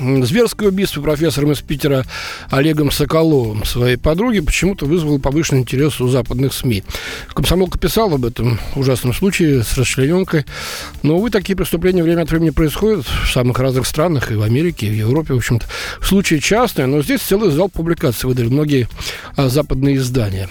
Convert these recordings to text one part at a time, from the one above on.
Зверское убийство профессором из Питера Олегом Соколовым своей подруги почему-то вызвало повышенный интерес у западных СМИ. Комсомолка писал об этом ужасном случае с расчлененкой. Но, увы, такие преступления время от времени происходят в самых разных странах, и в Америке, и в Европе, в общем-то. Случаи частные, но здесь целый зал публикаций выдали многие а, западные издания.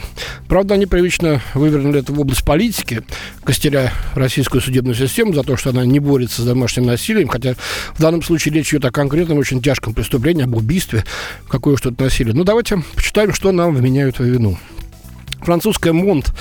Правда, они привычно вывернули это в область политики, костеря российскую судебную систему за то, что она не борется с домашним насилием, хотя в данном случае речь идет о конкретном этом очень тяжком преступлении, об убийстве, какое что-то насилие. Ну, давайте почитаем, что нам вменяют в вину. Французская МОНД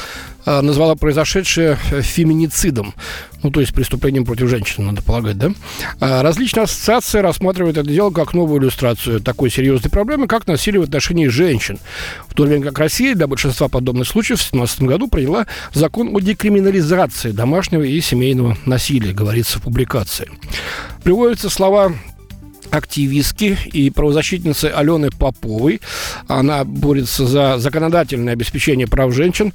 а, назвала произошедшее феминицидом, ну, то есть преступлением против женщин, надо полагать, да? А различные ассоциации рассматривают это дело как новую иллюстрацию такой серьезной проблемы, как насилие в отношении женщин. В то время как Россия для большинства подобных случаев в 2017 году приняла закон о декриминализации домашнего и семейного насилия, говорится в публикации. Приводятся слова активистки и правозащитницы Алены Поповой. Она борется за законодательное обеспечение прав женщин.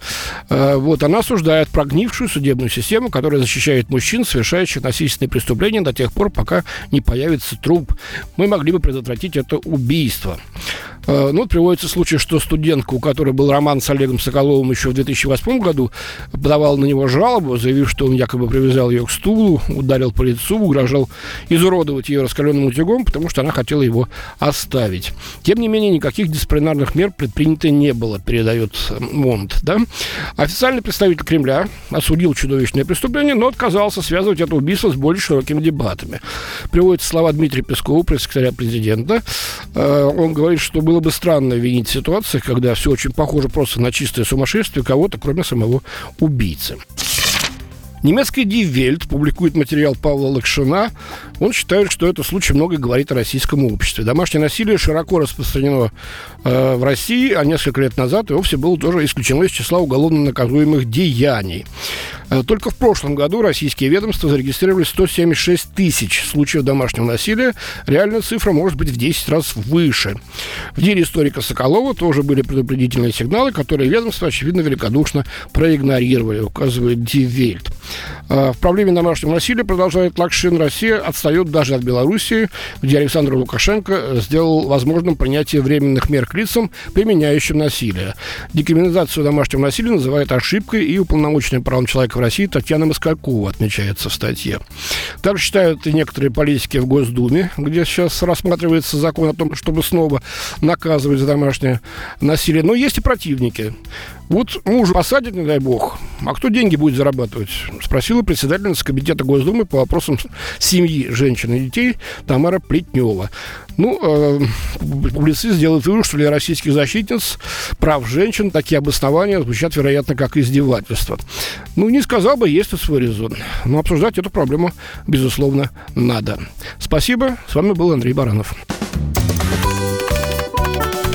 Э, вот, она осуждает прогнившую судебную систему, которая защищает мужчин, совершающих насильственные преступления до тех пор, пока не появится труп. Мы могли бы предотвратить это убийство. Э, ну, вот приводится случай, что студентка, у которой был роман с Олегом Соколовым еще в 2008 году, подавала на него жалобу, заявив, что он якобы привязал ее к стулу, ударил по лицу, угрожал изуродовать ее раскаленным утюгом, потому что она хотела его оставить. Тем не менее, никаких дисциплинарных мер предпринято не было, передает МОНД. Да? Официальный представитель Кремля осудил чудовищное преступление, но отказался связывать это убийство с более широкими дебатами. Приводятся слова Дмитрия Пескова, пресс-секретаря президента. Э, он говорит, что было бы странно винить в когда все очень похоже просто на чистое сумасшествие кого-то, кроме самого убийцы. Немецкий Die Welt публикует материал Павла Лакшина. Он считает, что это случай много говорит о российском обществе. Домашнее насилие широко распространено э, в России, а несколько лет назад и вовсе было тоже исключено из числа уголовно наказуемых деяний. Э, только в прошлом году российские ведомства зарегистрировали 176 тысяч случаев домашнего насилия. Реальная цифра может быть в 10 раз выше. В деле историка Соколова тоже были предупредительные сигналы, которые ведомства, очевидно, великодушно проигнорировали, указывает. Э, в проблеме домашнего насилия, продолжает Лакшин, Россия отстает даже от Белоруссии, где Александр Лукашенко сделал возможным принятие временных мер к лицам, применяющим насилие. Декриминализацию домашнего насилия называет ошибкой, и уполномоченный правом человека в России Татьяна Москалькова отмечается в статье. Также считают и некоторые политики в Госдуме, где сейчас рассматривается закон о том, чтобы снова наказывать за домашнее насилие. Но есть и противники. Вот мужа посадят, не дай бог, а кто деньги будет зарабатывать? Спросила председательница комитета Госдумы по вопросам семьи, женщин и детей Тамара Плетнева. Ну, э, публицист делает вывод, что для российских защитниц прав женщин такие обоснования звучат, вероятно, как издевательство. Ну, не сказал бы, есть тут свой резон. Но обсуждать эту проблему, безусловно, надо. Спасибо. С вами был Андрей Баранов.